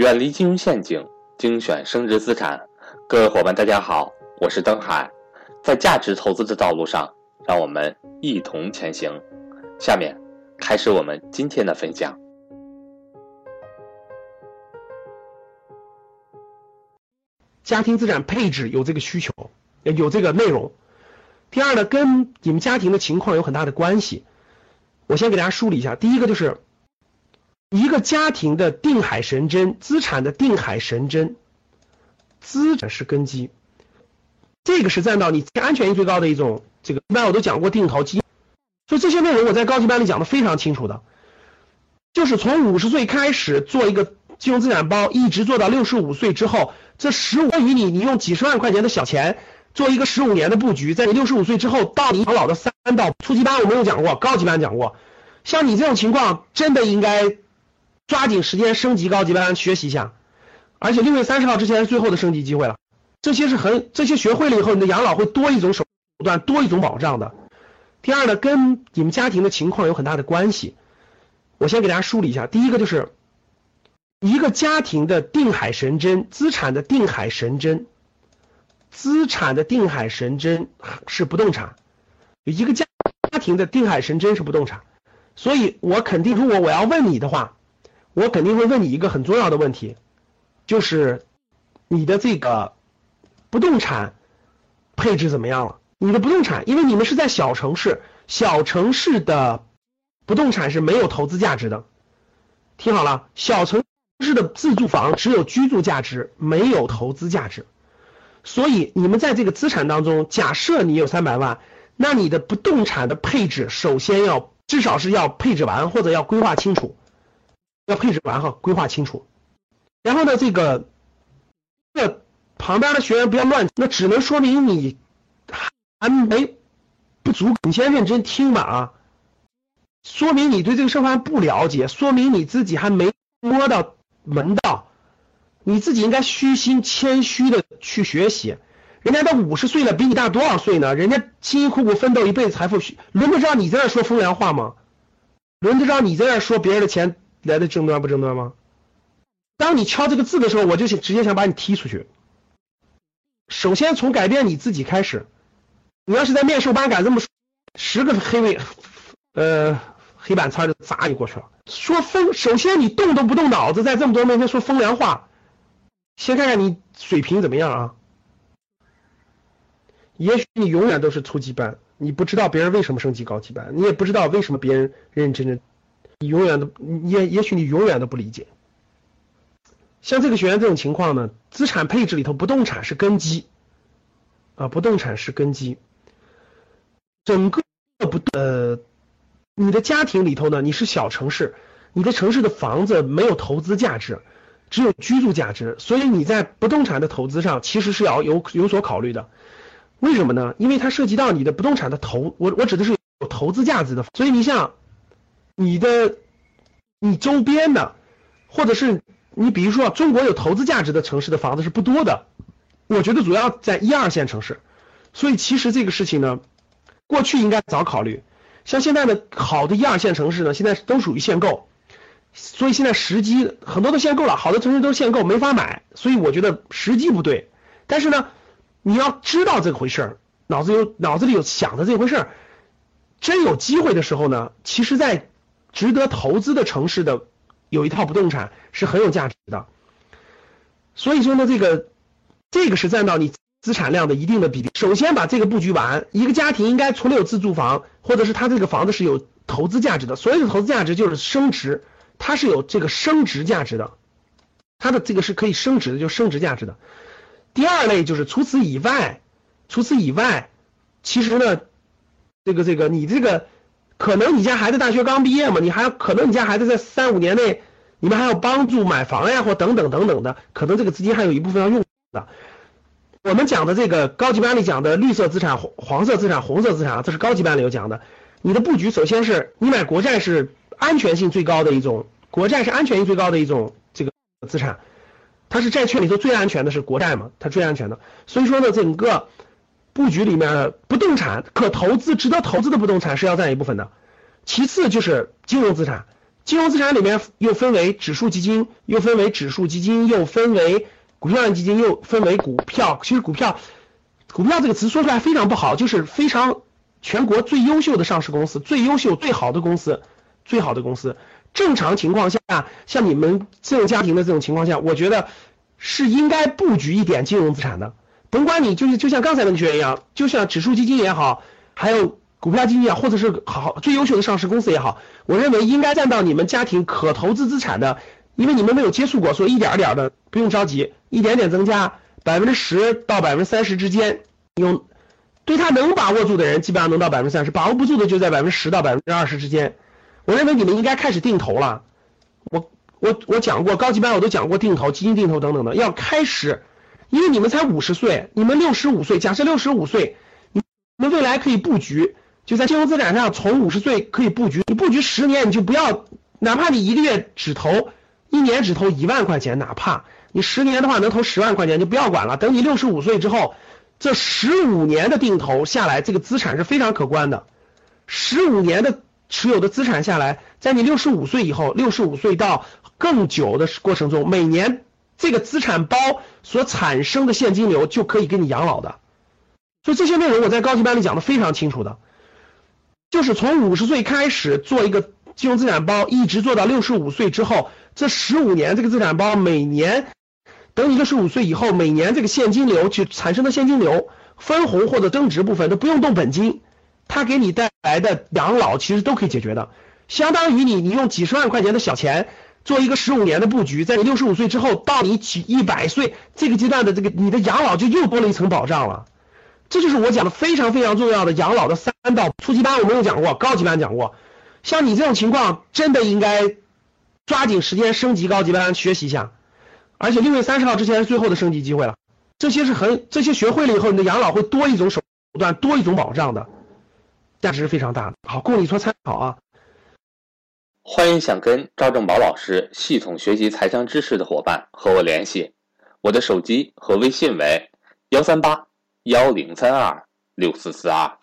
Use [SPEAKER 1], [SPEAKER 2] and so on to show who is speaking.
[SPEAKER 1] 远离金融陷阱，精选升值资产。各位伙伴，大家好，我是登海。在价值投资的道路上，让我们一同前行。下面开始我们今天的分享。
[SPEAKER 2] 家庭资产配置有这个需求，有这个内容。第二呢，跟你们家庭的情况有很大的关系。我先给大家梳理一下，第一个就是。一个家庭的定海神针，资产的定海神针，资产是根基，这个是占到你安全性最高的一种。这个一般我都讲过定投基，所以这些内容我在高级班里讲的非常清楚的，就是从五十岁开始做一个金融资产包，一直做到六十五岁之后，这十五与你你用几十万块钱的小钱做一个十五年的布局，在你六十五岁之后到你养老的三到初级班我没有讲过，高级班讲过，像你这种情况真的应该。抓紧时间升级高级班学习一下，而且六月三十号之前是最后的升级机会了。这些是很这些学会了以后，你的养老会多一种手段，多一种保障的。第二呢，跟你们家庭的情况有很大的关系。我先给大家梳理一下，第一个就是一个家庭的定海神针，资产的定海神针，资产的定海神针是不动产。一个家家庭的定海神针是不动产，所以我肯定，如果我要问你的话。我肯定会问你一个很重要的问题，就是你的这个不动产配置怎么样了？你的不动产，因为你们是在小城市，小城市的不动产是没有投资价值的。听好了，小城市的自住房只有居住价值，没有投资价值。所以你们在这个资产当中，假设你有三百万，那你的不动产的配置首先要至少是要配置完，或者要规划清楚。要配置完哈，规划清楚。然后呢，这个这旁边的学员不要乱，那只能说明你还没不足。你先认真听吧啊，说明你对这个社会还不了解，说明你自己还没摸到门道。你自己应该虚心谦虚的去学习。人家都五十岁了，比你大多少岁呢？人家辛辛苦苦奋斗一辈子财富，轮得着你在那说风凉话吗？轮得着你在那说别人的钱？来的争端不争端吗？当你敲这个字的时候，我就想直接想把你踢出去。首先从改变你自己开始。你要是在面授班敢这么说，十个黑位呃黑板擦就砸你过去了。说风，首先你动都不动脑子，在这么多面前说风凉话，先看看你水平怎么样啊？也许你永远都是初级班，你不知道别人为什么升级高级班，你也不知道为什么别人认认真真。你永远都也也许你永远都不理解，像这个学员这种情况呢，资产配置里头不动产是根基啊，不动产是根基。整个不呃，你的家庭里头呢，你是小城市，你的城市的房子没有投资价值，只有居住价值，所以你在不动产的投资上其实是要有有所考虑的。为什么呢？因为它涉及到你的不动产的投，我我指的是有投资价值的，所以你像。你的，你周边的，或者是你比如说中国有投资价值的城市的房子是不多的，我觉得主要在一二线城市，所以其实这个事情呢，过去应该早考虑，像现在的好的一二线城市呢，现在都属于限购，所以现在时机很多都限购了，好多城市都限购没法买，所以我觉得时机不对，但是呢，你要知道这回事儿，脑子有脑子里有想的这回事儿，真有机会的时候呢，其实，在值得投资的城市的有一套不动产是很有价值的，所以说呢，这个这个是占到你资产量的一定的比例。首先把这个布局完，一个家庭应该除了有自住房，或者是他这个房子是有投资价值的。所谓的投资价值就是升值，它是有这个升值价值的，它的这个是可以升值的，就升值价值的。第二类就是除此以外，除此以外，其实呢，这个这个你这个。可能你家孩子大学刚毕业嘛，你还可能你家孩子在三五年内，你们还要帮助买房呀，或等等等等的，可能这个资金还有一部分要用的。我们讲的这个高级班里讲的绿色资产、黄黄色资产、红色资产啊，这是高级班里有讲的。你的布局首先是你买国债是安全性最高的一种，国债是安全性最高的一种这个资产，它是债券里头最安全的是国债嘛，它最安全的。所以说呢，整个。布局里面不动产可投资、值得投资的不动产是要占一部分的，其次就是金融资产，金融资产里面又分为指数基金，又分为指数基金，又分为股票型基金，又分为股票。其实股票，股票这个词说出来非常不好，就是非常全国最优秀的上市公司，最优秀、最好的公司，最好的公司。正常情况下，像你们这种家庭的这种情况下，我觉得是应该布局一点金融资产的。甭管你就是就像刚才那个学员一样，就像指数基金也好，还有股票基金啊，或者是好最优秀的上市公司也好，我认为应该占到你们家庭可投资资产的，因为你们没有接触过，所以一点点的不用着急，一点点增加，百分之十到百分之三十之间，用对他能把握住的人，基本上能到百分之三十，把握不住的就在百分之十到百分之二十之间。我认为你们应该开始定投了。我我我讲过高级班，我都讲过定投、基金定投等等的，要开始。因为你们才五十岁，你们六十五岁，假设六十五岁，你们未来可以布局，就在金融资产上，从五十岁可以布局，你布局十年，你就不要，哪怕你一个月只投，一年只投一万块钱，哪怕你十年的话能投十万块钱，就不要管了。等你六十五岁之后，这十五年的定投下来，这个资产是非常可观的。十五年的持有的资产下来，在你六十五岁以后，六十五岁到更久的过程中，每年。这个资产包所产生的现金流就可以给你养老的，所以这些内容我在高级班里讲的非常清楚的，就是从五十岁开始做一个金融资产包，一直做到六十五岁之后，这十五年这个资产包每年，等你六十五岁以后，每年这个现金流去产生的现金流分红或者增值部分都不用动本金，它给你带来的养老其实都可以解决的，相当于你你用几十万块钱的小钱。做一个十五年的布局，在你六十五岁之后到你几一百岁这个阶段的这个你的养老就又多了一层保障了，这就是我讲的非常非常重要的养老的三道。初级班我没有讲过，高级班讲过。像你这种情况，真的应该抓紧时间升级高级班学习一下，而且六月三十号之前是最后的升级机会了。这些是很这些学会了以后，你的养老会多一种手段，多一种保障的，价值是非常大的。好，供你做参考啊。
[SPEAKER 1] 欢迎想跟赵正宝老师系统学习财商知识的伙伴和我联系，我的手机和微信为幺三八幺零三二六四四二。